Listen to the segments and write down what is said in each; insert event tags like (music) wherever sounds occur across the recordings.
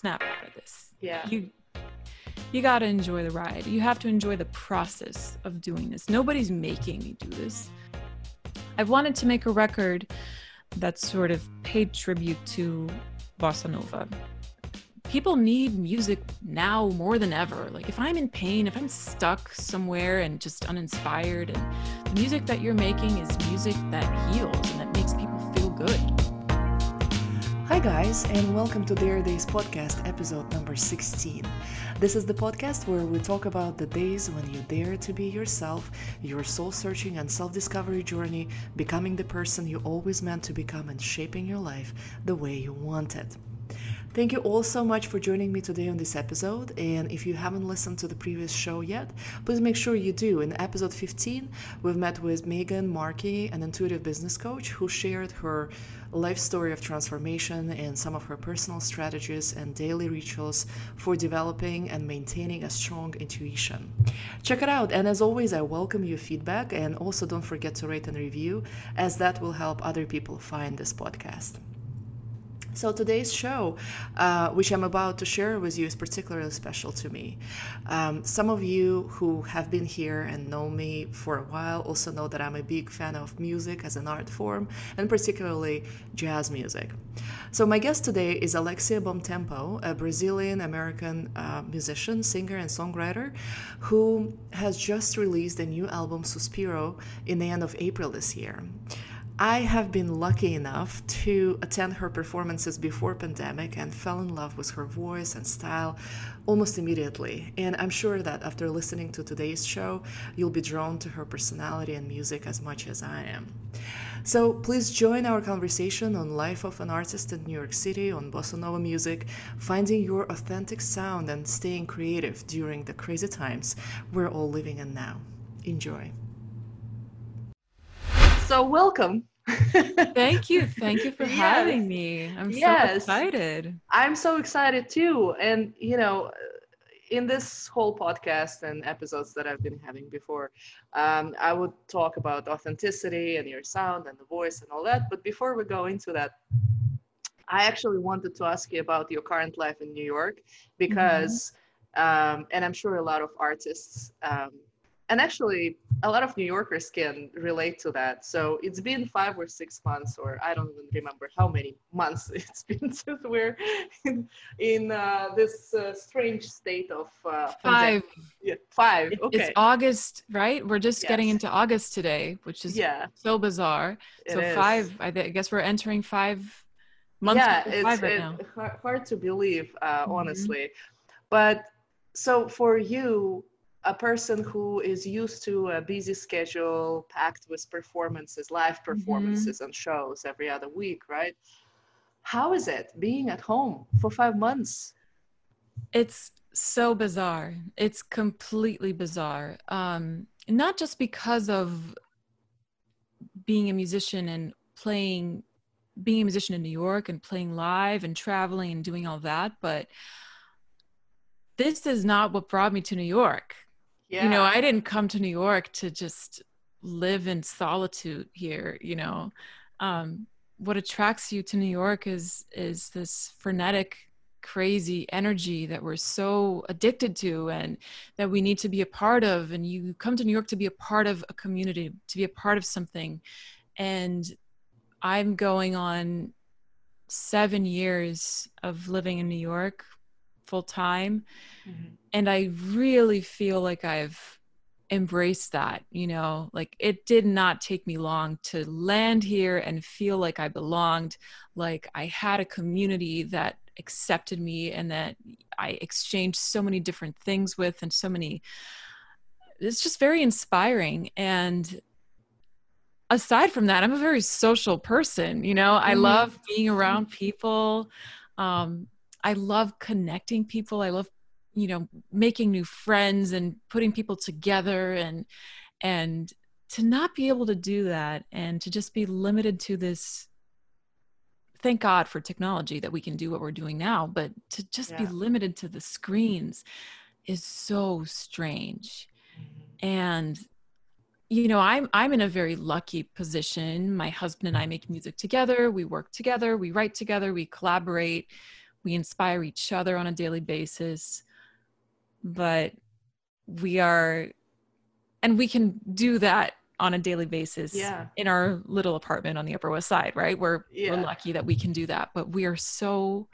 snap out of this. Yeah. You you got to enjoy the ride. You have to enjoy the process of doing this. Nobody's making me do this. I've wanted to make a record that sort of paid tribute to bossa nova. People need music now more than ever. Like if I'm in pain, if I'm stuck somewhere and just uninspired, and the music that you're making is music that heals Hi, guys, and welcome to Dare Days podcast, episode number 16. This is the podcast where we talk about the days when you dare to be yourself, your soul searching and self discovery journey, becoming the person you always meant to become, and shaping your life the way you want it. Thank you all so much for joining me today on this episode. And if you haven't listened to the previous show yet, please make sure you do. In episode 15, we've met with Megan Markey, an intuitive business coach, who shared her life story of transformation and some of her personal strategies and daily rituals for developing and maintaining a strong intuition. Check it out. And as always, I welcome your feedback. And also don't forget to rate and review, as that will help other people find this podcast. So today's show, uh, which I'm about to share with you, is particularly special to me. Um, some of you who have been here and know me for a while also know that I'm a big fan of music as an art form, and particularly jazz music. So my guest today is Alexia Bomtempo, a Brazilian-American uh, musician, singer, and songwriter, who has just released a new album, Suspiro, in the end of April this year. I have been lucky enough to attend her performances before pandemic and fell in love with her voice and style almost immediately. And I'm sure that after listening to today's show, you'll be drawn to her personality and music as much as I am. So please join our conversation on life of an artist in New York City, on bossa nova music, finding your authentic sound and staying creative during the crazy times we're all living in now. Enjoy. So welcome Thank you. (laughs) Thank you for yes. having me. I'm yes. so excited. I'm so excited too. And, you know, in this whole podcast and episodes that I've been having before, um, I would talk about authenticity and your sound and the voice and all that. But before we go into that, I actually wanted to ask you about your current life in New York because, mm-hmm. um, and I'm sure a lot of artists um, and actually a lot of new yorkers can relate to that. So it's been five or six months or i don't even remember how many months (laughs) it's been (laughs) since we're in, in uh, this uh, strange state of uh, five. Yeah five okay it's august right? We're just yes. getting into august today which is yeah. so bizarre. It so is. five I, guess we're entering five months yeah it's, right hard to believe uh, mm-hmm. honestly. But so for you a person who is used to a busy schedule packed with performances, live mm-hmm. performances mm-hmm. and shows every other week, right? How is it being at home for five months? It's so bizarre. It's completely bizarre. Um, not just because of being a musician and playing, being a musician in New York and playing live and traveling and doing all that, but this is not what brought me to New York yeah. you know i didn't come to new york to just live in solitude here you know um, what attracts you to new york is is this frenetic crazy energy that we're so addicted to and that we need to be a part of and you come to new york to be a part of a community to be a part of something and i'm going on seven years of living in new york full time. Mm-hmm. and i really feel like i've embraced that you know like it did not take me long to land here and feel like i belonged. Like i had a community that accepted me and that i exchanged so many different things with and so many it's just very inspiring. And aside from that i'm a very social person you know? I mm-hmm. love being around people. Um, I love connecting people. I love, you know, making new friends and putting people together and and to not be able to do that and to just be limited to this thank God for technology that we can do what we're doing now, but to just yeah. be limited to the screens is so strange. Mm-hmm. And you know, I'm I'm in a very lucky position. My husband and I make music together, we work together, we write together, we collaborate we inspire each other on a daily basis but we are and we can do that on a daily basis Yeah. in our little apartment on the upper west side right we're Yeah. we're lucky that we can do that but we are so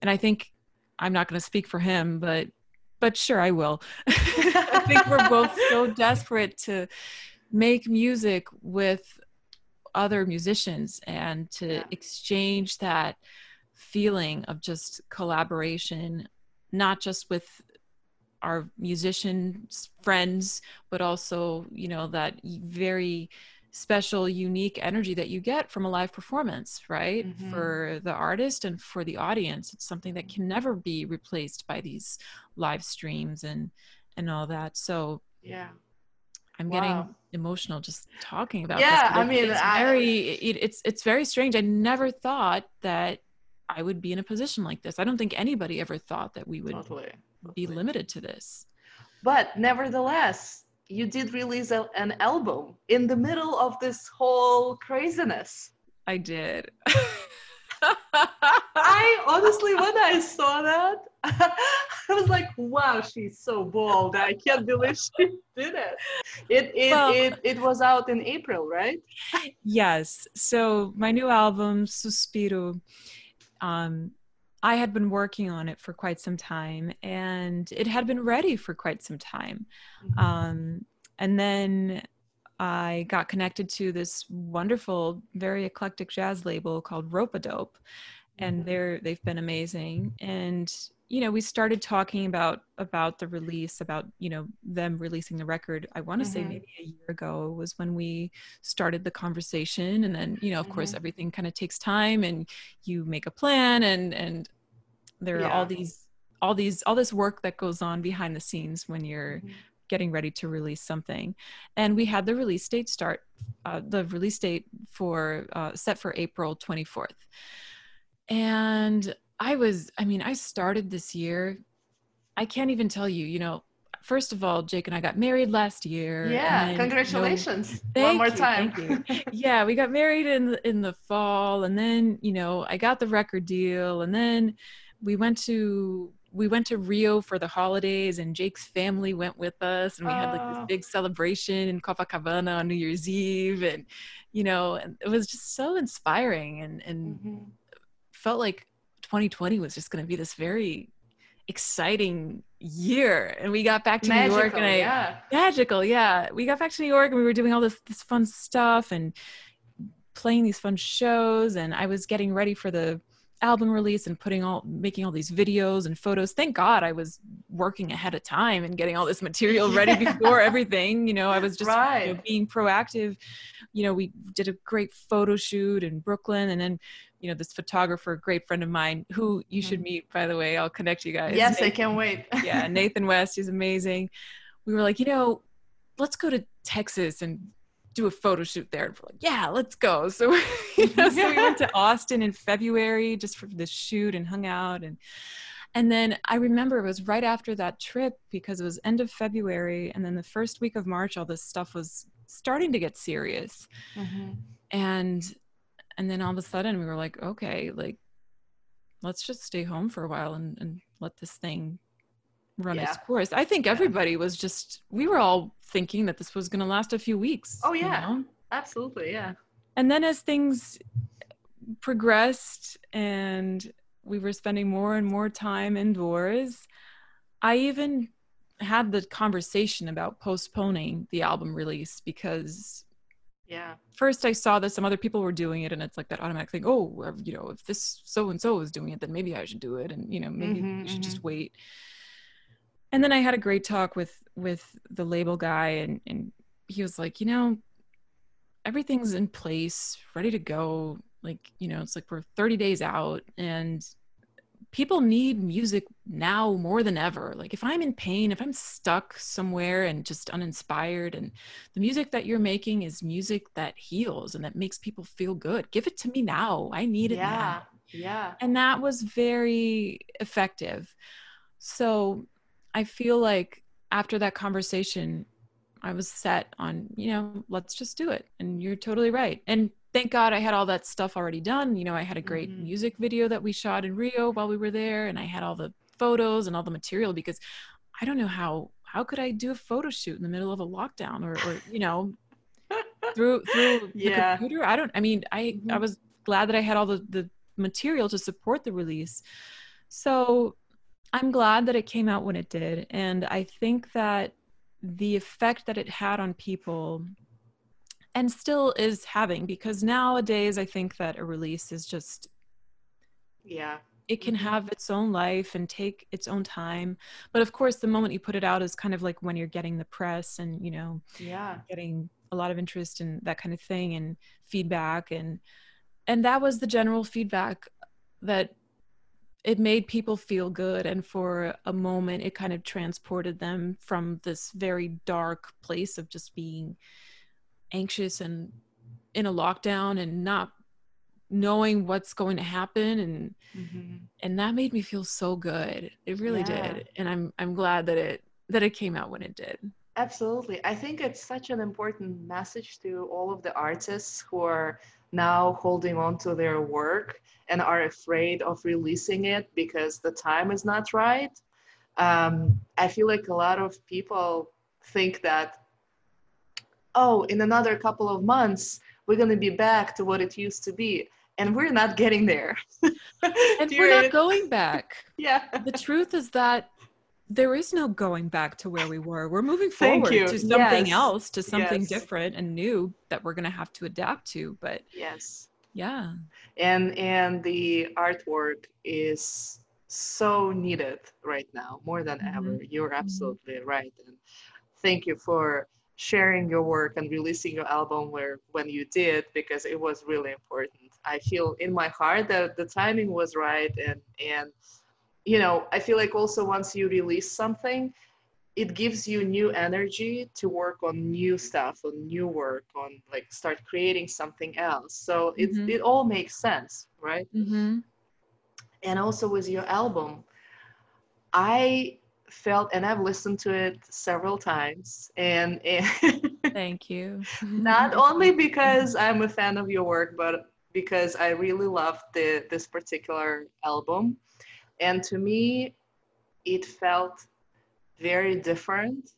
and i think i'm not going to speak for him but but sure i will (laughs) i think we're both (laughs) so desperate to make music with other musicians and to Yeah. exchange that feeling of just collaboration not just with our musicians friends but also you know that very special unique energy that you get from a live performance right Mhm. for the artist and for the audience it's something that can never be replaced by these live streams and and all that so Yeah. i'm Wow. getting emotional just talking about Yeah, this I mean, it's I- very it, it's it's very strange i never thought that i would be in a position like this i don't think anybody ever thought that we would Totally. be limited to this But nevertheless, you did release a, an album in the middle of this whole craziness. i did (laughs) I honestly, when I saw that, (laughs) I was like, "Wow, she's so bold! I can't believe she did it." It it Well- it, it was out in April, right? Yes. So my new album, Suspiro, um, I had been working on it for quite some time and it had been ready for quite some time. Um, and then I got connected to this wonderful, very eclectic jazz label called Ropeadope. And Mhm. they're they've been amazing. And you know, we started talking about about the release, about you know them releasing the record. I want to say Mhm. maybe a year ago was when we started the conversation, and then you know, of course, Mhm. everything kind of takes time, and you make a plan, and and there are all these all these all this work that goes on behind the scenes when you're Mhm. getting ready to release something and we had the release date start uh, the release date for uh, set for april 24th and i was i mean i started this year i can't even tell you you know first of all jake and i got married last year Yeah, then, you know, congratulations one more you, time. (laughs) yeah, we got married in the, in the fall, and then you know I got the record deal, and then we went to we went to Rio for the holidays, and Jake's family went with us, and we had like this Oh. big celebration in Copacabana on New Year's Eve, and you know, and it was just so inspiring, and and Mhm. felt like 2020 was just going to be this very exciting year, and we got back to New York, and I yeah. magical yeah. We got back to new york and we were doing all this this fun stuff and playing these fun shows. And i was getting ready for the album release and putting all making all these videos and photos. Thank god i was working ahead of time and getting all this material ready Yeah. (laughs) before everything. You know i was just you know, being proactive. You know we did a great photo shoot in brooklyn and then you know this photographer great friend of mine who you should Mhm. meet by the way i'll connect you guys Yes, I can't wait. (laughs) yeah, Nathan West, he's amazing. We were like, you know, let's go to Texas and do a photo shoot there. And we're like, yeah, let's go. (laughs) So, you know, so we went to (laughs) Austin in February just for this shoot and hung out and and then I remember it was right after that trip because it was end of February and then the first week of March all this stuff was starting to get serious. Mhm. And and then all of a sudden we were like, okay, like let's just stay home for a while and, and let this thing run its course. I think Yeah. everybody was just we were all thinking that this was gonna last a few weeks. Oh, you yeah. know? Absolutely, yeah. And then as things progressed and we were spending more and more time indoors, I even had the conversation about postponing the album release because Yeah. first I saw that some other people were doing it, and it's like that automatic thing. Oh, uh, you know, if this so and so is doing it, then maybe I should do it, and you know, maybe Mhm, we should just mhm. wait. And then I had a great talk with with the label guy, and and he was like, you know, everything's in place, ready to go. Like, you know, it's like we're 30 days out, and people need music now more than ever. Like if I'm in pain, if I'm stuck somewhere and just uninspired and the music that you're making is music that heals and that makes people feel good. Give it to me now. I need it Yeah. now. Yeah. And that was very effective. So I feel like after that conversation, I was set on, you know, let's just do it. And you're totally right. And thank God I had all that stuff already done. You know, I had a great Mhm. music video that we shot in Rio while we were there, and I had all the photos and all the material because I don't know how how could I do a photo shoot in the middle of a lockdown or, or you know through through (laughs) Yeah. the computer. I don't. I mean, I I Mhm. was glad that I had all the the material to support the release. So I'm glad that it came out when it did, and I think that the effect that it had on people and still is having because nowadays I think that a release is just Yeah. it can Mhm. have its own life and take its own time but of course the moment you put it out is kind of like when you're getting the press and you know Yeah. getting a lot of interest and that kind of thing and feedback and and that was the general feedback that it made people feel good and for a moment it kind of transported them from this very dark place of just being anxious and in a lockdown and not knowing what's going to happen and Mhm. and that made me feel so good it really Yeah. did and i'm i'm glad that it that it came out when it did Absolutely. I think it's such an important message to all of the artists who are now holding on to their work and are afraid of releasing it because the time is not right. Um, I feel like a lot of people think that, oh, in another couple of months, we're going to be back to what it used to be. And we're not getting there. (laughs) and we're not going back (laughs) yeah. the truth is that there is no going back to where we were. We're moving forward to something Yes. else, to something Yes. different and new that we're going to have to adapt to. But Yes. yeah, and and the artwork is so needed right now more than Mhm. ever you're absolutely right and thank you for sharing your work and releasing your album where when you did because it was really important. I feel in my heart that the timing was right and and you know i feel like also once you release something it gives you new energy to work on new stuff on new work on like start creating something else. So it, Mhm. it all makes sense right? Hmm and also with your album i felt and i've listened to it several times and, and (laughs) thank you. not (laughs) only because i'm a fan of your work but because i really loved the, this particular album. And to me it felt very different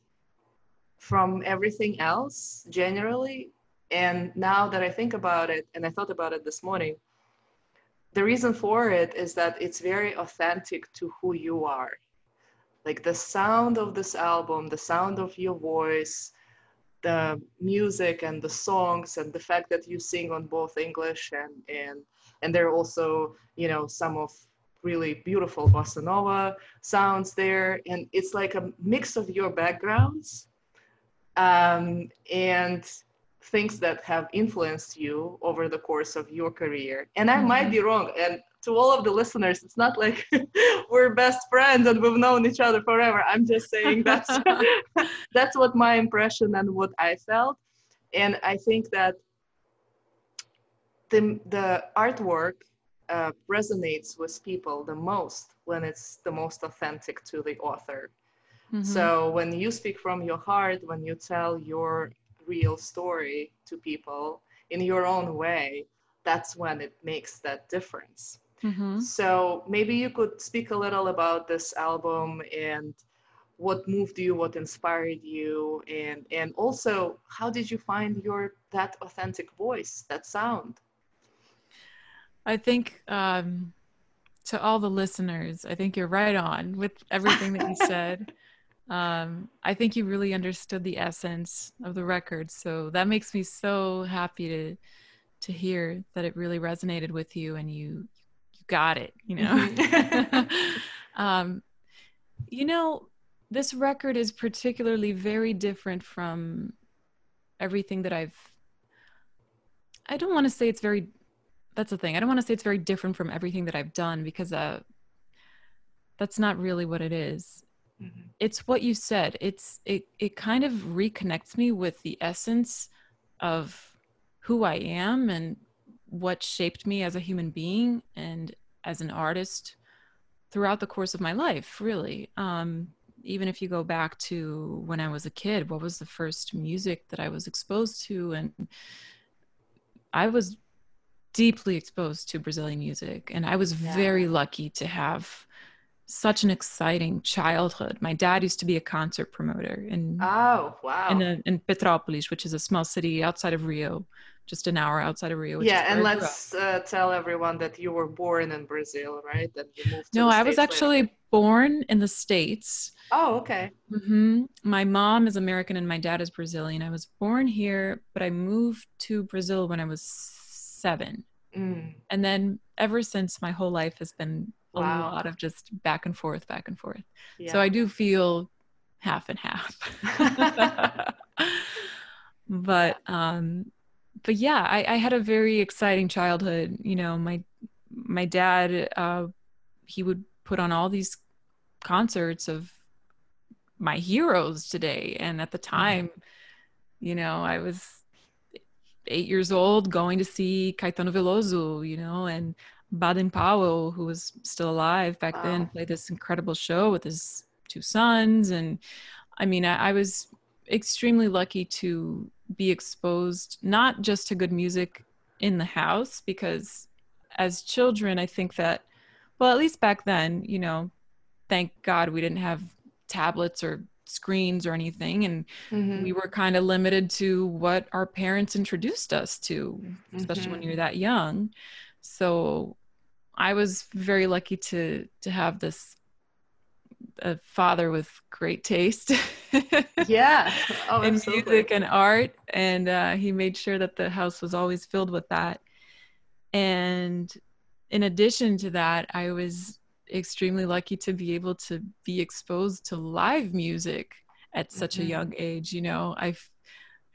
from everything else generally. And now that i think about it and i thought about it this morning the reason for it is that it's very authentic to who you are like the sound of this album the sound of your voice the music and the songs and the fact that you sing on both english and and and there are also you know some of really beautiful bossa nova sounds there. And it's like a mix of your backgrounds um, and things that have influenced you over the course of your career. And i might be wrong and to all of the listeners it's not like (laughs) we're best friends and we've known each other forever. I'm just saying that's (laughs) (laughs) that's what my impression and what i felt. And i think that the, the artwork uh, resonates with people the most when it's the most authentic to the author. Mhm. so when you speak from your heart when you tell your real story to people in your own way that's when it makes that difference Mhm. so maybe you could speak a little about this album and what moved you, what inspired you, and and also how did you find your that authentic voice, that sound? I think um, to all the listeners, I think you're right on with everything that you (laughs) said. Um, I think you really understood the essence of the record, so that makes me so happy to to hear that it really resonated with you and you got it. You know, Mhm. (laughs) um, you know, this record is particularly very different from everything that I've. I don't want to say it's very. That's the thing. I don't want to say it's very different from everything that I've done because uh, that's not really what it is. Mhm. It's what you said. It's it. It kind of reconnects me with the essence of who I am and what shaped me as a human being and as an artist throughout the course of my life. Really, um, even if you go back to when I was a kid, what was the first music that I was exposed to? And I was deeply exposed to Brazilian music. And I was Yeah. very lucky to have such an exciting childhood. My dad used to be a concert promoter in, Oh, wow. in, a, in Petrópolis, which is a small city outside of Rio, just an hour outside of Rio. Which yeah, and where I grew up. let's uh, tell everyone that you were born in Brazil, right? You moved to No, I was States later. actually born in the States. Oh, okay. hmm My mom is American and my dad is Brazilian. I was born here, but I moved to Brazil when I was seven. Mm. And then ever since, my whole life has been a Wow. lot of just back and forth, back and forth. Yeah. So I do feel half and half. (laughs) but um but yeah, I, I had a very exciting childhood. You know, my my dad uh he would put on all these concerts of my heroes today. And at the time, you know, I was eight years old going to see Caetano Veloso, you know, and Baden Powell, who was still alive back then, played this incredible show with his two sons. And I mean, I, I was extremely lucky to be exposed not just to good music in the house, because as children, I think that, well, at least back then, you know, thank God we didn't have tablets or screens or anything. And Mhm. we were kind of limited to what our parents introduced us to, especially when Mhm. you're that young. So I was very lucky to to have this a father with great taste (laughs) Yeah. Oh, in music and art, and uh, he made sure that the house was always filled with that. And in addition to that, I was extremely lucky to be able to be exposed to live music at such a Mhm. young age. You know, I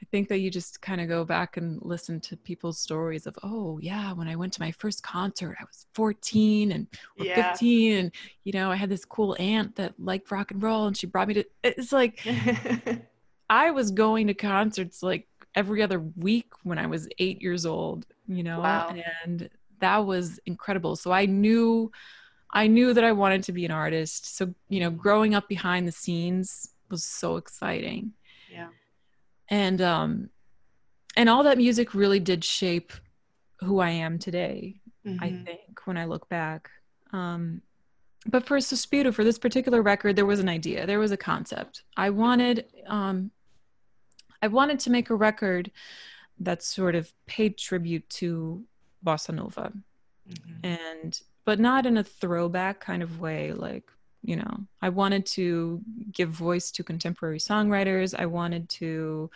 I think that you just kind of go back and listen to people's stories of, oh yeah, when I went to my first concert, I was 14 and or Yeah. 15, and you know, I had this cool aunt that liked rock and roll, and she brought me to. It's like (laughs) I was going to concerts like every other week when I was eight years old, you know, Wow. and that was incredible. So I knew, I knew that I wanted to be an artist. So, you know, growing up behind the scenes was so exciting. yeah. And, um, and all that music really did shape who I am today. I Mhm. think, when I look back. Um, but for Suspiro, for this particular record, there was an idea, there was a concept. I wanted, um, I wanted to make a record that sort of paid tribute to bossa nova, Mhm. and but not in a throwback kind of way. Like, you know, I wanted to give voice to contemporary songwriters. I wanted to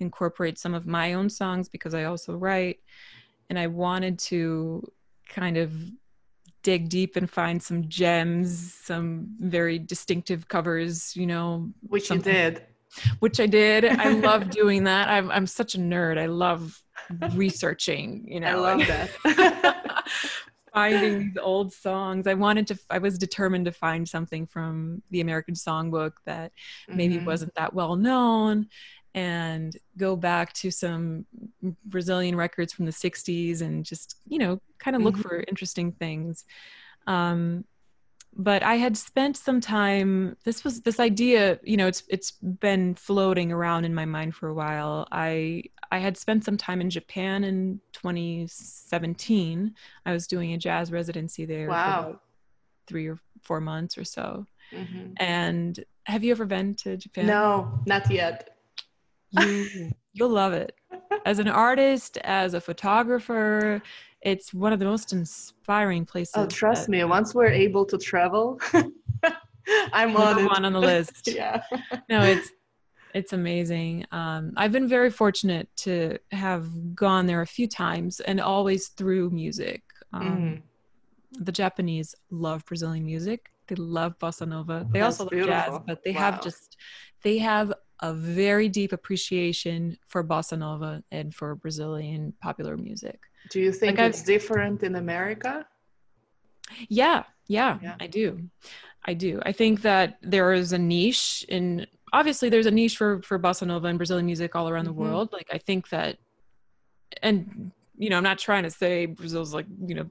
incorporate some of my own songs because I also write, and I wanted to kind of dig deep and find some gems, some very distinctive covers, you know, Which you did. which I did. I (laughs) love doing that. I'm I'm such a nerd. I love researching, you know. I love that. (laughs) finding these old songs. I wanted to I was determined to find something from the American Songbook that maybe Mhm. wasn't that well known and go back to some Brazilian records from the 60s and just, you know, kind of look Mhm. for interesting things. Um, but I had spent some time this was this idea, you know, it's it's been floating around in my mind for a while. I I had spent some time in Japan in 2017. I was doing a jazz residency there Wow. 3 or 4 months or so. Mhm. And have you ever been to Japan? No, not yet. you you'll love it as an artist as a photographer it's one of the most inspiring places Oh, trust that- me. Once we're able to travel, (laughs) I'm on it. one on the list (laughs) yeah. no it's it's amazing um, i've been very fortunate to have gone there a few times and always through music um, Mhm. the japanese love brazilian music they love bossa nova they That's also love jazz but they Wow. have just they have a very deep appreciation for bossa nova and for brazilian popular music Do you think Like I've- it's different in America? Yeah, yeah, Yeah. I do. I do. I think that there is a niche in obviously there's a niche for for bossa nova and Brazilian music all around Mhm. the world. Like I think that and you know, I'm not trying to say Brazil's like, you know,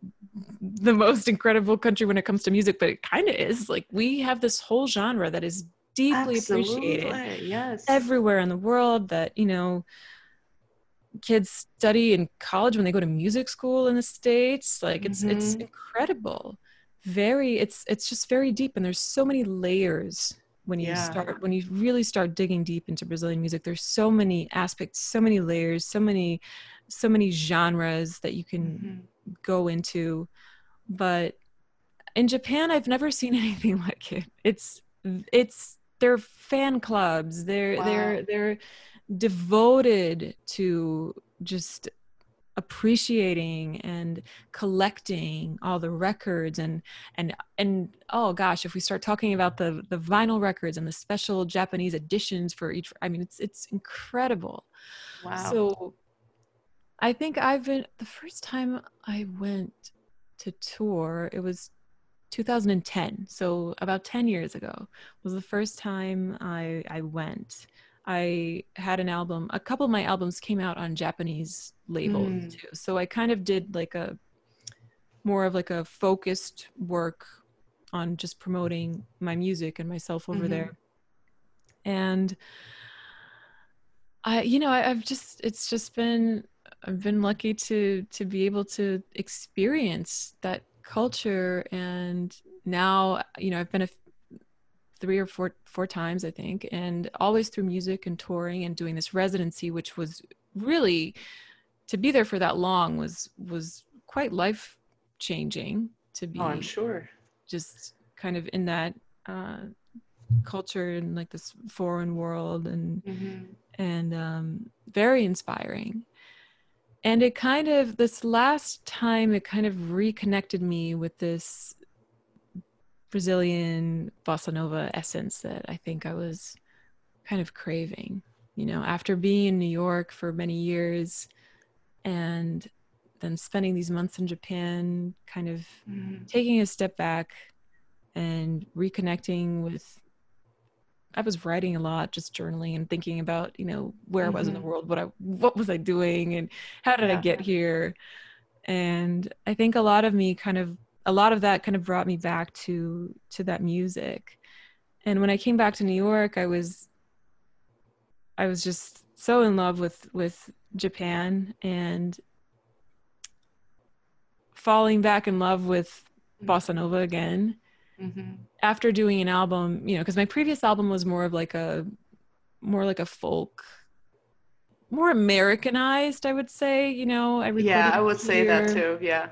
the most incredible country when it comes to music, but it kind of is. Like we have this whole genre that is deeply appreciated Yes. everywhere in the world that, you know, kids study in college when they go to music school in the states like it's it's Mhm. incredible very it's it's just very deep and there's so many layers when you Yeah. start when you really start digging deep into brazilian music there's so many aspects so many layers so many so many genres that you can Mhm. go into but in japan i've never seen (laughs) anything like it it's it's they're fan clubs they're they're Wow. they're devoted to just appreciating and collecting all the records and and and oh gosh if we start talking about the the vinyl records and the special japanese editions for each i mean it's it's incredible Wow. so I think I've been the first time I went to tour, it was 2010. So about 10 years ago was the first time I I went. I had an album, a couple of my albums came out on Japanese labels Mm. too. So I kind of did like a more of like a focused work on just promoting my music and myself over Mhm. there. And I, you know, I, I've just, it's just been, I've been lucky to, to be able to experience that culture. And now, you know, I've been a three or four, four times, I think, and always through music and touring and doing this residency, which was really, to be there for that long was, was quite life changing to be oh, I'm sure. just kind of in that, uh, culture and like this foreign world and Mhm. and um, very inspiring. And it kind of, this last time, it kind of reconnected me with this Brazilian bossa nova essence that I think I was kind of craving. You know, after being in New York for many years and then spending these months in Japan, kind of Mhm. taking a step back and reconnecting with I was writing a lot, just journaling and thinking about, you know, where I was in the Mhm. world, what I what was I doing and how did I get here? And I think a lot of me kind of a lot of that kind of brought me back to to that music. And when I came back to New York, I was I was just so in love with with Japan and falling back in love with bossa nova again Mhm. after doing an album, you know, because my previous album was more of like a more like a folk, more Americanized, I would say. You know, I Yeah, I would say that too. Yeah.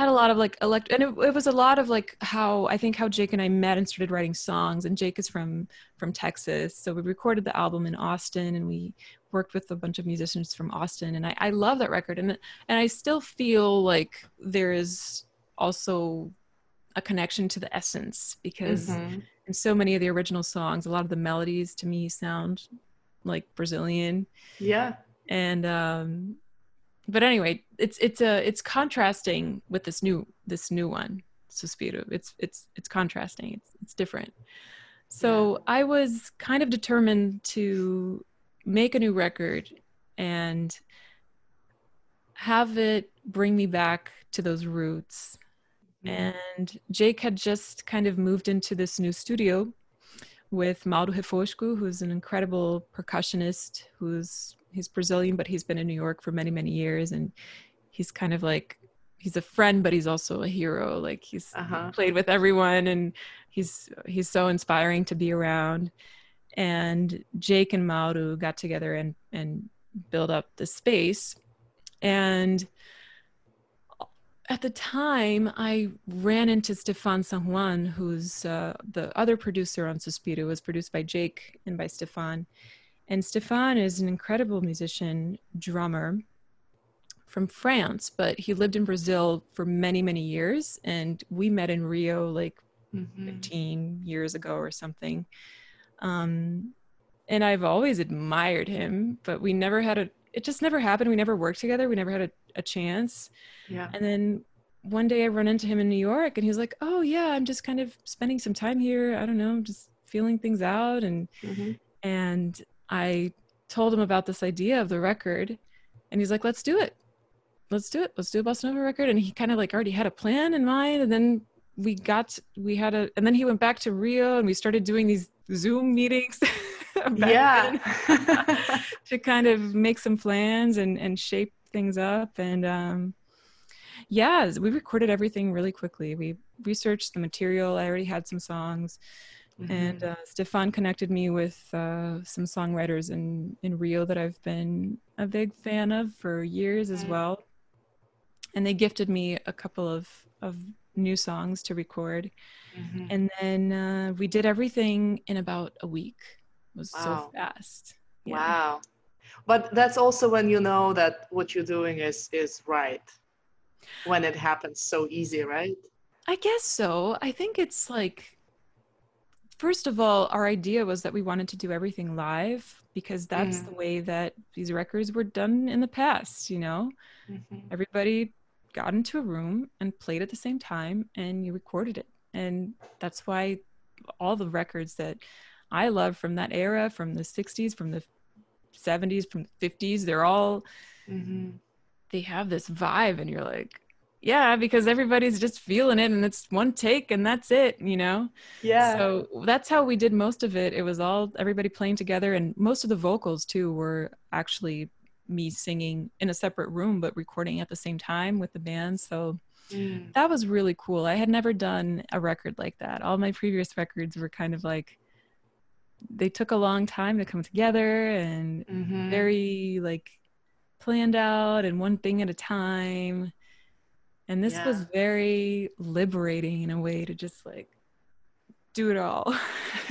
Had a lot of like elect, and it, it was a lot of like how I think how Jake and I met and started writing songs. And Jake is from from Texas, so we recorded the album in Austin, and we worked with a bunch of musicians from Austin. And I, I love that record, and and I still feel like there is also a connection to the essence because Mhm. in so many of the original songs a lot of the melodies to me sound like brazilian Yeah. and um but anyway it's it's a it's contrasting with this new this new one suspiro. It's it's it's contrasting. It's it's different. So i was kind of determined to make a new record and have it bring me back to those roots. Mhm. and Jake had just kind of moved into this new studio with Mauro Refosco, who's an incredible percussionist who's he's Brazilian, but he's been in New York for many, many years. And he's kind of like he's a friend, but he's also a hero. Like he's Uh-huh. played with everyone and he's he's so inspiring to be around. And Jake and Mauro got together and and built up the space. And at the time, I ran into Stefan San Juan, who's uh, the other producer on Suspiro. Was produced by Jake and by Stefan. And Stefan is an incredible musician, drummer from France, but he lived in Brazil for many, many years. And we met in Rio like Mhm. 15 years ago or something. Um, and I've always admired him, but we never had a, it just never happened. We never worked together. We never had a, a chance. Yeah. And then one day I run into him in New York and he's like, Oh, yeah, I'm just kind of spending some time here. I don't know, just feeling things out. And, Mhm. and I told him about this idea of the record and he's like, Let's do it. Let's do it. Let's do a Bossa Nova record. And he kind of like already had a plan in mind. And then we got, we had a, and then he went back to Rio and we started doing these Zoom meetings. (laughs) yeah. (laughs) to kind of make some plans and and shape things up and um yeah we recorded everything really quickly we researched the material i already had some songs and Mhm. uh, stefan connected me with uh, some songwriters in in rio that i've been a big fan of for years as Mm. well and they gifted me a couple of of new songs to record Mhm. and then uh, we did everything in about a week it was Wow. so fast Yeah. Wow. But that's also when you know that what you're doing is is right. When it happens so easy, right? I guess so. I think it's like, first of all, our idea was that we wanted to do everything live because that's Mm. the way that these records were done in the past, you know? Mhm. Everybody got into a room and played at the same time and you recorded it. And that's why all the records that I love from that era, from the 60s, from the 70s, from the 50s, they're all Mhm. they have this vibe and you're like yeah because everybody's just feeling it and it's one take and that's it you know Yeah. so that's how we did most of it it was all everybody playing together and most of the vocals too were actually me singing in a separate room but recording at the same time with the band so Mm. that was really cool i had never done a record like that all my previous records were kind of like they took a long time to come together and Mhm. very like planned out and one thing at a time and this was very liberating in a way to just like do it all. (laughs)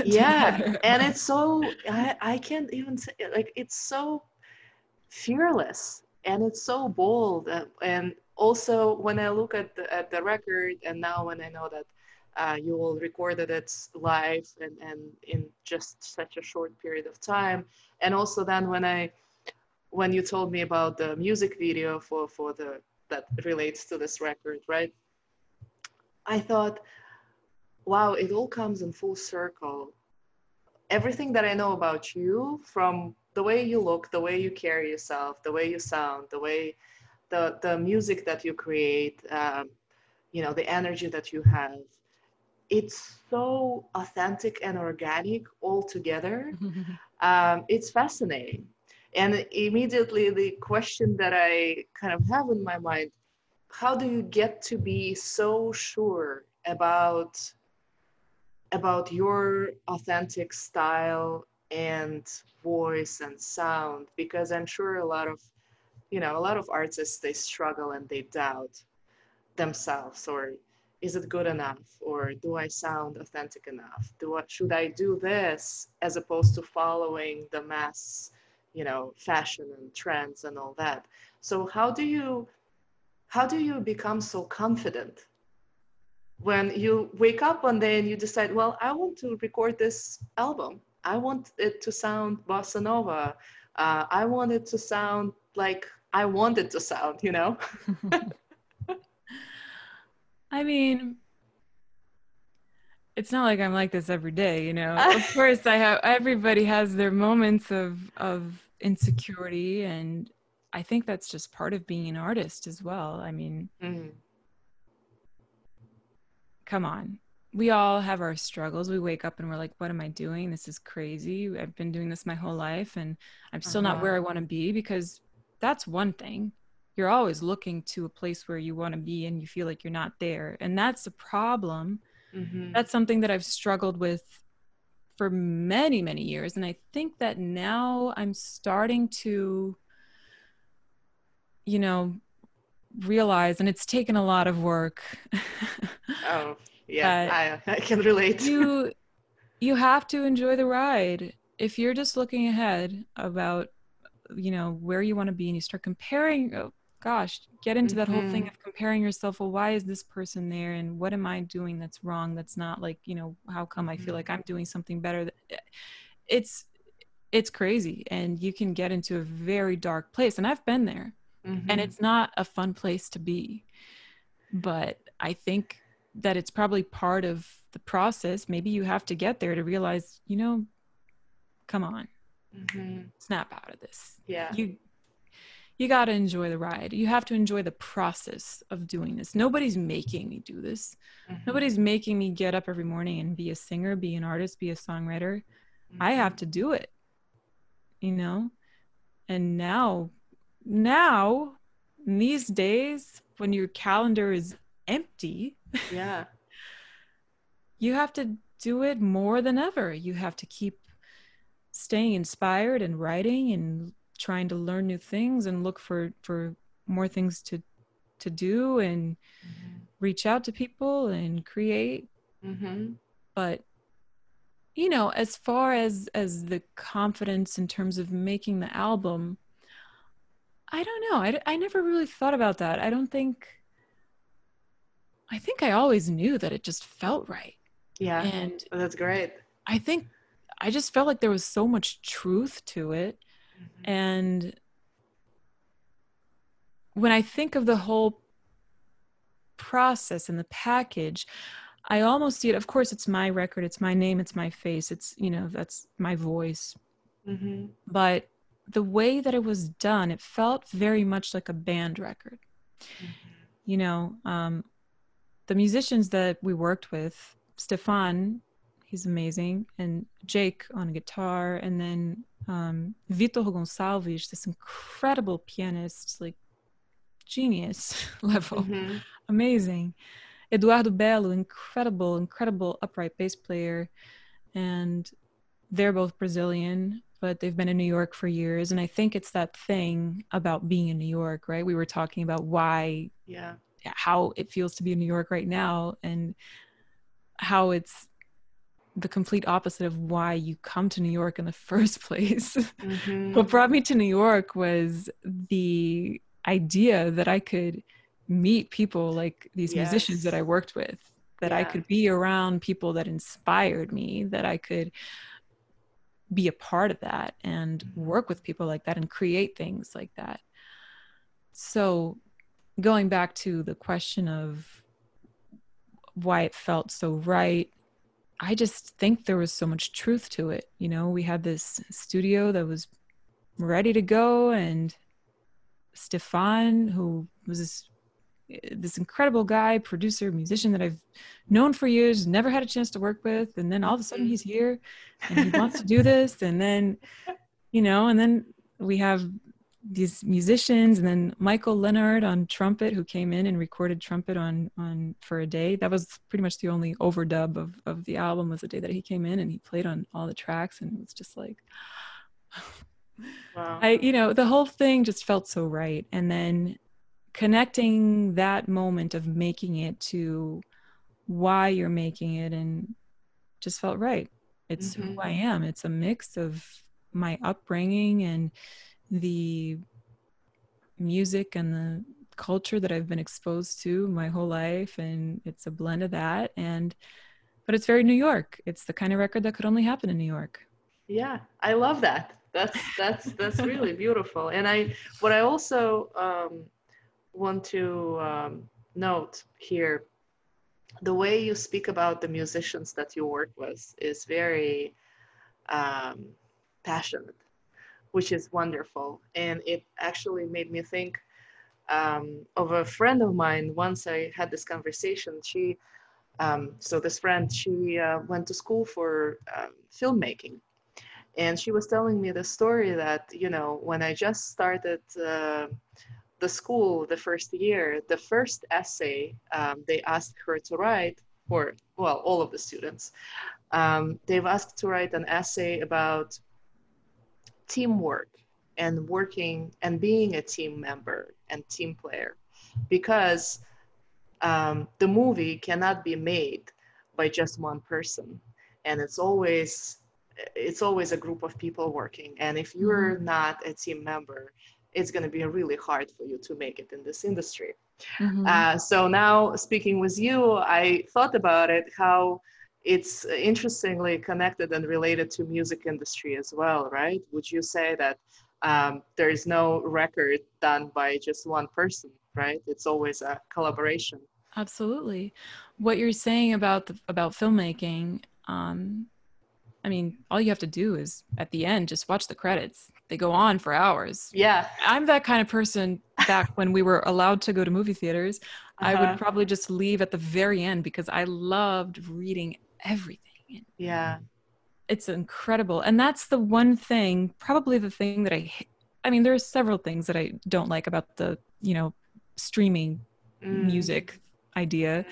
Yeah. and it's so I, I can't even say like it's so fearless and it's so bold. And, and also when i look at the, at the record and now when i know that uh, you all recorded it live and, and in just such a short period of time. And also then when i when you told me about the music video for for the that relates to this record right i thought wow, it all comes in full circle. Everything that I know about you, from the way you look, the way you carry yourself, the way you sound, the way the the music that you create, um, you know, the energy that you have, it's so authentic and organic all together. (laughs) Um, it's fascinating. And immediately the question that I kind of have in my mind, how do you get to be so sure about about your authentic style and voice and sound? Because i'm sure a lot of you know a lot of artists they struggle and they doubt themselves or is it good enough? Or do i sound authentic enough? Do I, should i do this? As opposed to following the mass you know fashion and trends and all that so how do you how do you become so confident when you wake up one day and you decide, well, I want to record this album. I want it to sound bossa nova. Uh, I want it to sound like I want it to sound, you know? (laughs) I mean, it's not like I'm like this every day, you know. (laughs) of course, I have. Everybody has their moments of of insecurity, and I think that's just part of being an artist as well. I mean, Mm, come on. We all have our struggles. We wake up and we're like, what am I doing? This is crazy. I've been doing this my whole life and I'm still not Uh-huh. where I want to be because that's one thing. You're always looking to a place where you want to be and you feel like you're not there. And that's a problem. Mhm. That's something that I've struggled with for many, many years. And I think that now I'm starting to, you know, realize, and it's taken a lot of work. (laughs) Oh, yeah, I, I can relate. you (laughs) you have to enjoy the ride if you're just looking ahead about you know where you want to be and you start comparing oh, gosh get into that whole thing Mhm. of comparing yourself well why is this person there and what am i doing that's wrong that's not like you know how come i feel Mhm. like i'm doing something better it's it's crazy and you can get into a very dark place and i've been there and Mhm. it's not a fun place to be but i think that it's probably part of the process maybe you have to get there to realize you know come on Mhm. snap out of this Yeah. you you got to enjoy the ride. You have to enjoy the process of doing this. Nobody's making me do this. Mhm. nobody's making me get up every morning and be a singer be an artist be a songwriter. I have to do it you know? And now now in these days when your calendar is empty Yeah. (laughs) you have to do it more than ever. You have to keep staying inspired and writing and trying to learn new things and look for for more things to to do and reach out to people and create Mm-hmm. but you know as far as as the confidence in terms of making the album i don't know i, I never really thought about that i don't think i think i always knew that it just felt right Yeah. and That's great. i think i just felt like there was so much truth to it and when I think of the whole process and the package, I almost see it. Of course, it's my record, it's my name, it's my face, it's, you know, that's my voice. Mm-hmm. But the way that it was done, it felt very much like a band record. You know, um, the musicians that we worked with, Stefan, he's amazing, and Jake on guitar, and then um, Vitor Gonçalves, this incredible pianist, like genius (laughs) level, Mm-hmm. amazing. Eduardo Belo, incredible, incredible upright bass player, and they're both Brazilian, but they've been in New York for years. And I think it's that thing about being in New York, right? We were talking about why, Yeah. how it feels to be in New York right now, and how it's the complete opposite of why you come to New York in the (laughs) first place. Mm-hmm. what brought me to New York was the idea that I could meet people like these musicians that I worked with, that I could be around people that inspired me, that I could be a part of that and Mhm. work with people like that and create things like that. So, going back to the question of why it felt so right, I just think there was so much truth to it. You know, we had this studio that was ready to go, and Stefan, who was this this incredible guy, producer, musician that I've known for years, never had a chance to work with, and then all of a sudden Mhm. he's here and he wants to do this, and then you know, and then we have these musicians and then Michael Leonhart on trumpet who came in and recorded trumpet on on for a day. That was pretty much the only overdub of of the album was the day that he came in and he played on all the tracks and it was just like (sighs) Wow. I you know, the whole thing just felt so right and then connecting that moment of making it to why you're making it and just felt right. It's Mhm. who I am. It's a mix of my upbringing and the music and the culture that I've been exposed to my whole life and it's a blend of that and but it's very New York. It's the kind of record that could only happen in New York. yeah i love that that's that's that's really beautiful and i what i also um, want to um, note here the way you speak about the musicians that you work with is very um, passionate which is wonderful. And it actually made me think um, of a friend of mine. Once i had this conversation she um, so this friend she uh, went to school for um, filmmaking. And she was telling me the story that you know when i just started uh, the school the first year the first essay um, they asked her to write or well all of the students um, they've asked to write an essay about teamwork and working and being a team member and team player. Because um, the movie cannot be made by just one person. And it's always it's always a group of people working. And if you're not a team member it's going to be really hard for you to make it in this industry. Mhm. uh, so now speaking with you i thought about it how it's interestingly connected and related to music industry as well right would you say that um, there is no record done by just one person right it's always a collaboration Absolutely. What you're saying about the, about filmmaking, um, I mean, all you have to do is at the end just watch the credits. They go on for hours. yeah I'm that kind of person. Back (laughs) when we were allowed to go to movie theaters, I Uh-huh. would probably just leave at the very end because I loved reading everything. yeah. it's incredible. And that's the one thing probably the thing that i i mean there are several things that i don't like about the you know streaming mm. music idea.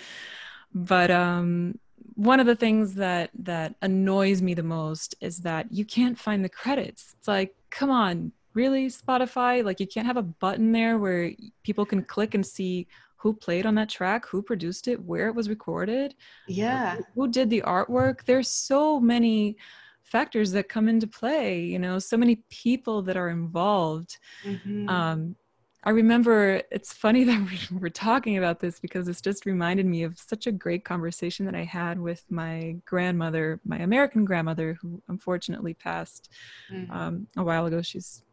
But um one of the things that that annoys me the most is that you can't find the credits. It's like come on really spotify? Like you can't have a button there where people can click and see who played on that track, who produced it, where it was recorded, yeah, who did the artwork. There's so many factors that come into play, you know, so many people that are involved. Mm-hmm. Um, I remember it's funny (laughs) that we're talking about this because it's just reminded me of such a great conversation that I had with my grandmother, my American grandmother, who unfortunately passed mm-hmm. um, a while ago. She's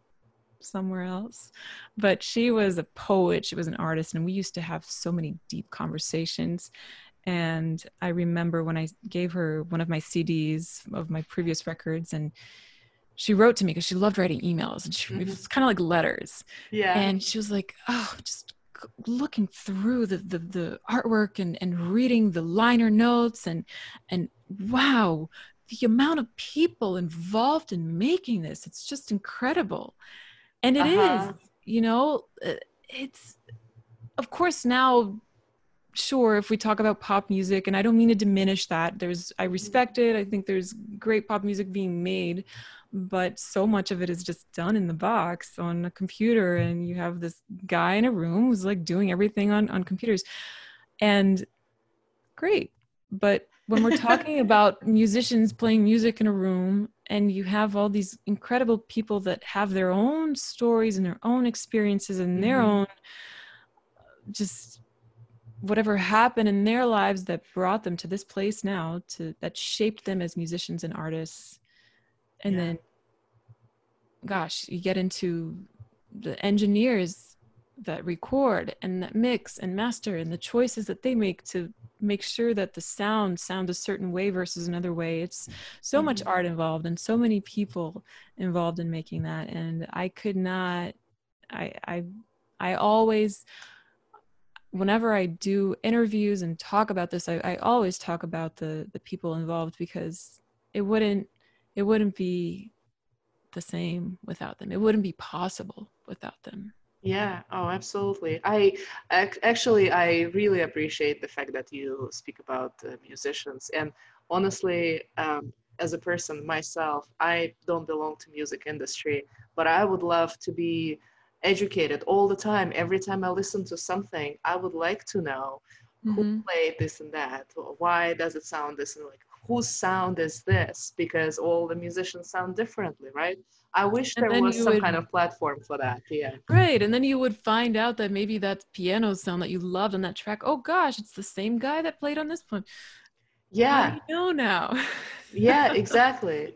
somewhere else. But she was a poet, she was an artist, and we used to have so many deep conversations. And I remember when I gave her one of my CDs of my previous records, and she wrote to me because she loved writing emails, and she, it mm-hmm. was kind of like letters. Yeah. And she was like, "Oh, just looking through the, the the artwork and and reading the liner notes and and wow the amount of people involved in making this it's just incredible and it uh-huh. is, you know uh, it's of course now sure if we talk about pop music and i don't mean to diminish that there's i respect it i think there's great pop music being made but so much of it is just done in the box on a computer and you have this guy in a room who's like doing everything on on computers and great but when we're talking (laughs) about musicians playing music in a room and you have all these incredible people that have their own stories and their own experiences and their mm-hmm. own just whatever happened in their lives that brought them to this place now to that shaped them as musicians and artists and yeah. then gosh you get into the engineers that record and that mix and master and the choices that they make to make sure that the sound sound a certain way versus another way. It's so mm-hmm. much art involved and so many people involved in making that. And i could not i i i always whenever i do interviews and talk about this i, I always talk about the the people involved because it wouldn't it wouldn't be the same without them. It wouldn't be possible without them yeah, oh, absolutely. I actually I really appreciate the fact that you speak about uh, musicians and honestly um, as a person myself, I don't belong to music industry, but I would love to be educated all the time. Every time I listen to something, I would like to know mm-hmm. who played this and that. Why does it sound this and like whose sound is this? Because all the musicians sound differently, right? I wish there was some would, kind of platform for that. Yeah. Right. And then you would find out that maybe that piano sound that you loved on that track, oh gosh, it's the same guy that played on this one. Yeah. I know now. yeah, (laughs) exactly.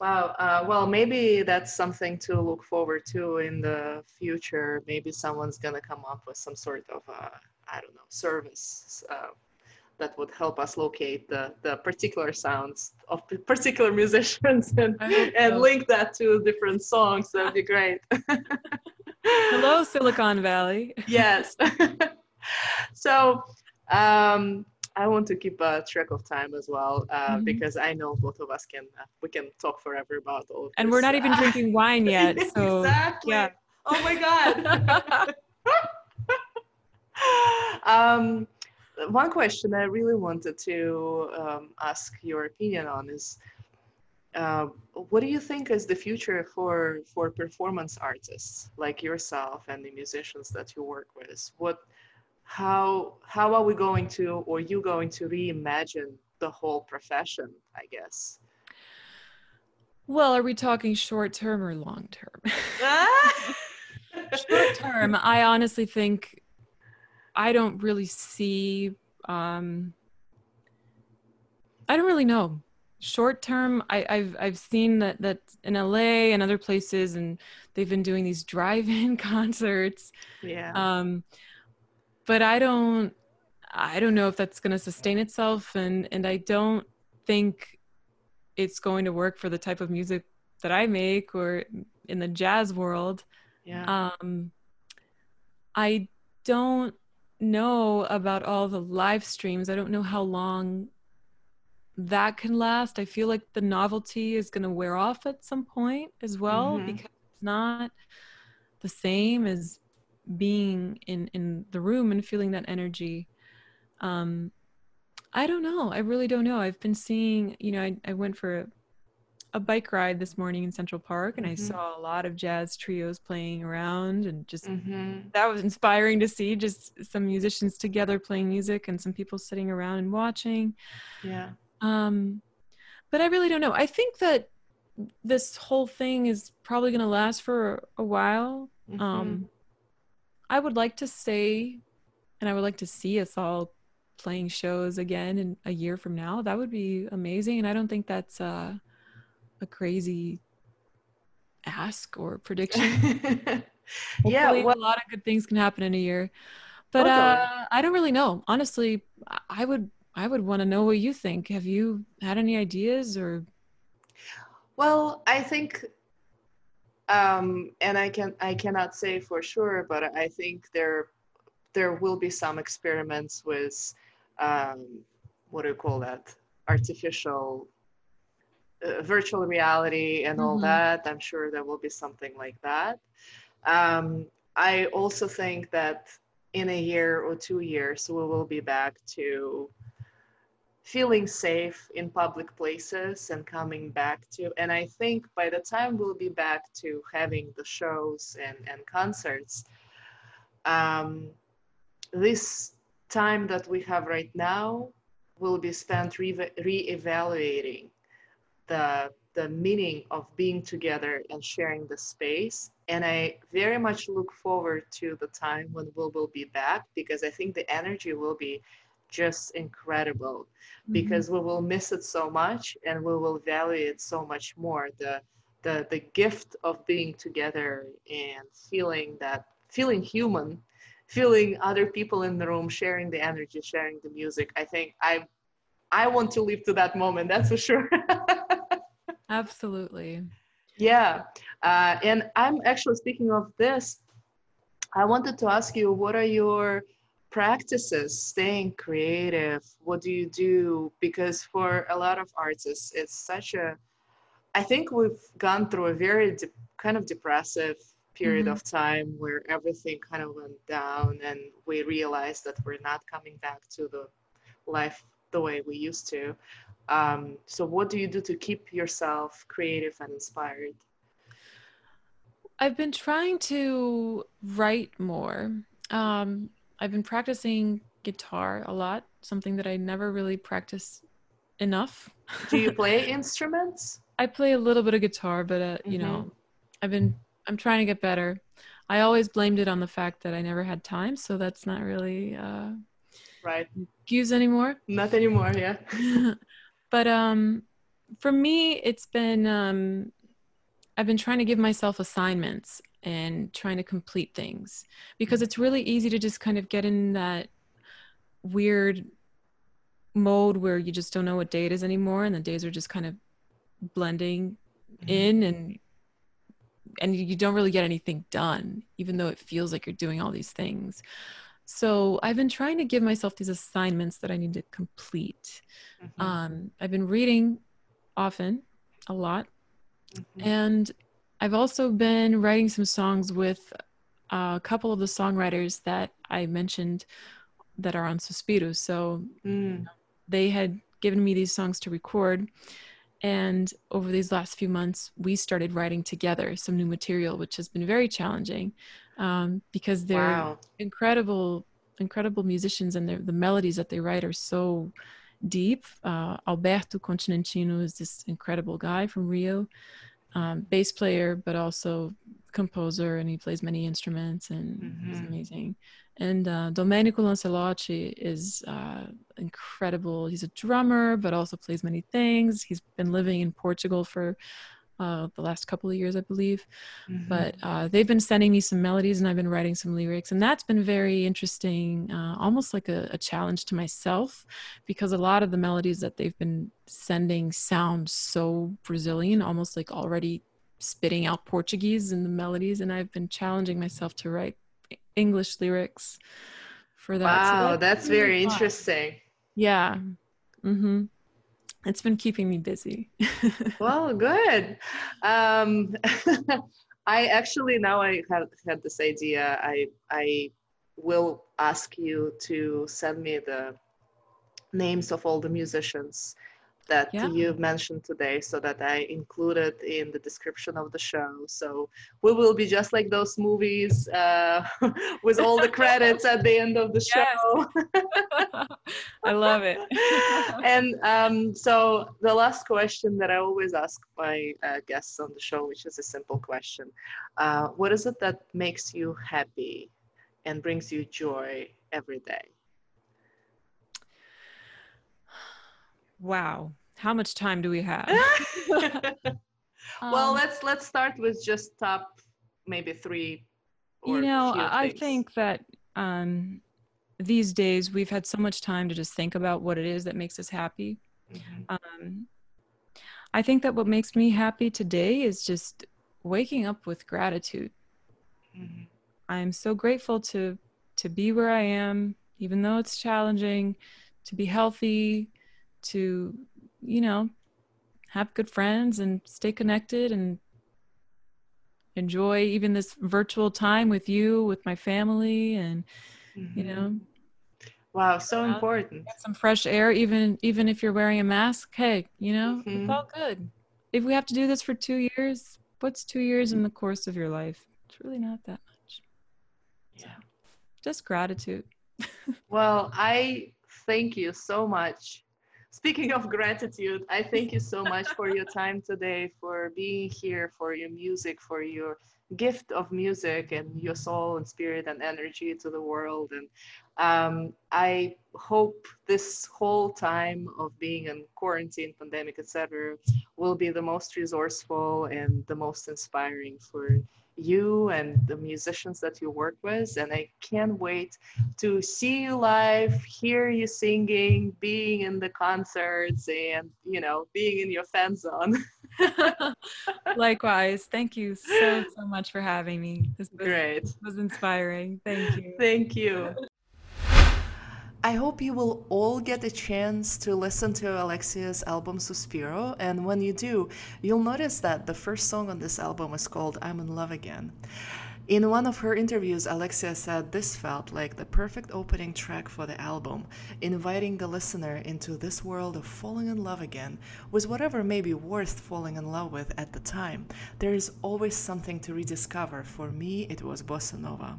Wow. Uh, well, maybe that's something to look forward to in the future. Maybe someone's going to come up with some sort of, uh, I don't know, service uh, that would help us locate the, the particular sounds of (laughs) particular musicians and, and link that to different songs. That would be great. (laughs) Hello, Silicon Valley. yes. (laughs) so um, I want to keep a track of time as well uh, mm-hmm. because I know both of us can uh, we can talk forever about all. and this. we're not even drinking wine yet. So exactly. yeah. Oh my god. um, one question I really wanted to um, ask your opinion on is uh, what do you think is the future for for performance artists like yourself and the musicians that you work with? What how how are we going to or you going to reimagine the whole profession i guess? Well are we talking short term or long term (laughs) (laughs) short term i honestly think I don't really see. Um, I don't really know. Short term, I, have I've seen that that in LA and other places, and they've been doing these (laughs) drive-in concerts. Yeah. Um, but I don't. I don't know if that's going to sustain itself, and and I don't think it's going to work for the type of music that I make or in the jazz world. Yeah. Um, I don't know about all the live streams. I don't know how long that can last. I feel like the novelty is going to wear off at some point as well Mhm. because it's not the same as being in in the room and feeling that energy. Um, I don't know. I really don't know. I've been seeing, you know, I, I went for a, a bike ride this morning in Central Park and I Mhm. saw a lot of jazz trios playing around and just Mm-hmm. that was inspiring to see just some musicians together playing music and some people sitting around and watching. Yeah. Um, but I really don't know. I think that this whole thing is probably going to last for a while. Mhm. Um, I would like to say, and I would like to see us all playing shows again in a year from now. That would be amazing. And I don't think that's uh, a crazy ask or (laughs) prediction. yeah. Well, a lot of good things can happen in a year. But uh, I don't really know. Honestly, I- would I would want to know what you think. Have you had any ideas or well, I think, um, and I can I cannot say for sure, but I think there there will be some experiments with um, what do you call that artificial uh, virtual reality and all Mhm. that. I'm sure there will be something like that. Um, I also think that in a year or two years, we will be back to feeling safe in public places and coming back to and i think by the time we'll be back to having the shows and, and concerts um, this time that we have right now will be spent re- re-evaluating the the meaning of being together and sharing the space. And i very much look forward to the time when we will be back because i think the energy will be just incredible mm-hmm. because we will miss it so much and we will value it so much more. The the the gift of being together and feeling that feeling human feeling other people in the room sharing the energy sharing the music. I think i i want to live to that moment that's for sure (laughs) absolutely? yeah uh, and i'm actually speaking of this i wanted to ask you what are your practices staying creative what do you do because for a lot of artists it's such a i think we've gone through a very de- kind of depressive period Mhm. of time where everything kind of went down and we realized that we're not coming back to the life the way we used to um, so what do you do to keep yourself creative and inspired I've been trying to write more. Um, I've been practicing guitar a lot, something that I never really practiced enough. do you play (laughs) instruments I play a little bit of guitar, but uh, you Mhm. know, I've been I'm trying to get better. I always blamed it on the fact that I never had time, so that's not really uh right? Excuse anymore. not anymore yeah. (laughs) But um for me it's been um I've been trying to give myself assignments and trying to complete things because it's really easy to just kind of get in that weird mode where you just don't know what day it is anymore and the days are just kind of blending in and and you don't really get anything done even though it feels like you're doing all these things so i've been trying to give myself these assignments that i need to complete. Mhm, um, i've been reading often a lot mhm. and i've also been writing some songs with a couple of the songwriters that i mentioned that are on suspiro so Mm, they had given me these songs to record and over these last few months we started writing together some new material which has been very challenging um, because they're wow. incredible incredible musicians and the melodies that they write are so deep. Uh, alberto continentino is this incredible guy from rio um, bass player but also composer and he plays many instruments and he's Mhm. amazing and uh, domenico lancellotti is uh, incredible. He's a drummer but also plays many things. He's been living in portugal for uh, the last couple of years i believe. Mhm. but uh, they've been sending me some melodies and I've been writing some lyrics, and that's been very interesting, uh, almost like a, a challenge to myself, because a lot of the melodies that they've been sending sound so Brazilian, almost like already spitting out Portuguese in the melodies, and I've been challenging myself to write English lyrics for that. So wow that's been really very fun. interesting Yeah. Mm-hmm. it's been keeping me busy. (laughs) well, good. Um, (laughs) I actually now I have had this idea. I I will ask you to send me the names of all the musicians that yeah. you've mentioned today so that I included in the description of the show. So we will be just like those movies uh, (laughs) with all the credits at the end of the (laughs) show. (laughs) I love it. and um, so the last question that I always ask my uh, guests on the show, which is a simple question uh, What is it that makes you happy and brings you joy every day? Wow. How much time do we have? (laughs) (laughs) well, um, let's let's start with just top maybe three. you know, I think that um, these days we've had so much time to just think about what it is that makes us happy. Mm-hmm. Um, I think that what makes me happy today is just waking up with gratitude. Mm-hmm. I'm so grateful to to be where I am, even though it's challenging, to be healthy, to you know have good friends and stay connected and enjoy even this virtual time with you with my family and mm-hmm. you know. Wow so important get some fresh air even even if you're wearing a mask hey you know mm-hmm. it's all good. If we have to do this for two years what's two years in the course of your life? It's really not that much. Yeah. so, just gratitude. (laughs) Well i thank you so much speaking of gratitude, I thank you so much for your time today, for being here, for your music, for your gift of music and your soul and spirit and energy to the world. And um, I hope this whole time of being in quarantine, pandemic, etc., will be the most resourceful and the most inspiring for you and the musicians that you work with. And I can't wait to see you live, hear you singing, being in the concerts, and you know, being in your fan zone. (laughs) Likewise. Thank you so so much for having me. This was, Great. It was inspiring. Thank you. Thank you. I hope you will all get a chance to listen to Alexia's album Suspiro, and when you do, you'll notice that the first song on this album is called I'm in Love Again. In one of her interviews, Alexia said this felt like the perfect opening track for the album, inviting the listener into this world of falling in love again with whatever may be worth falling in love with at the time. There is always something to rediscover. For me, it was bossa nova.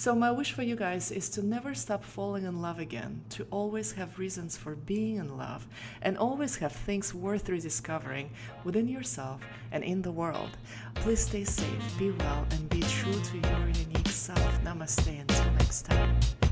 So, my wish for you guys is to never stop falling in love again, to always have reasons for being in love, and always have things worth rediscovering within yourself and in the world. Please stay safe, be well, and be true to your unique self. Namaste. Until next time.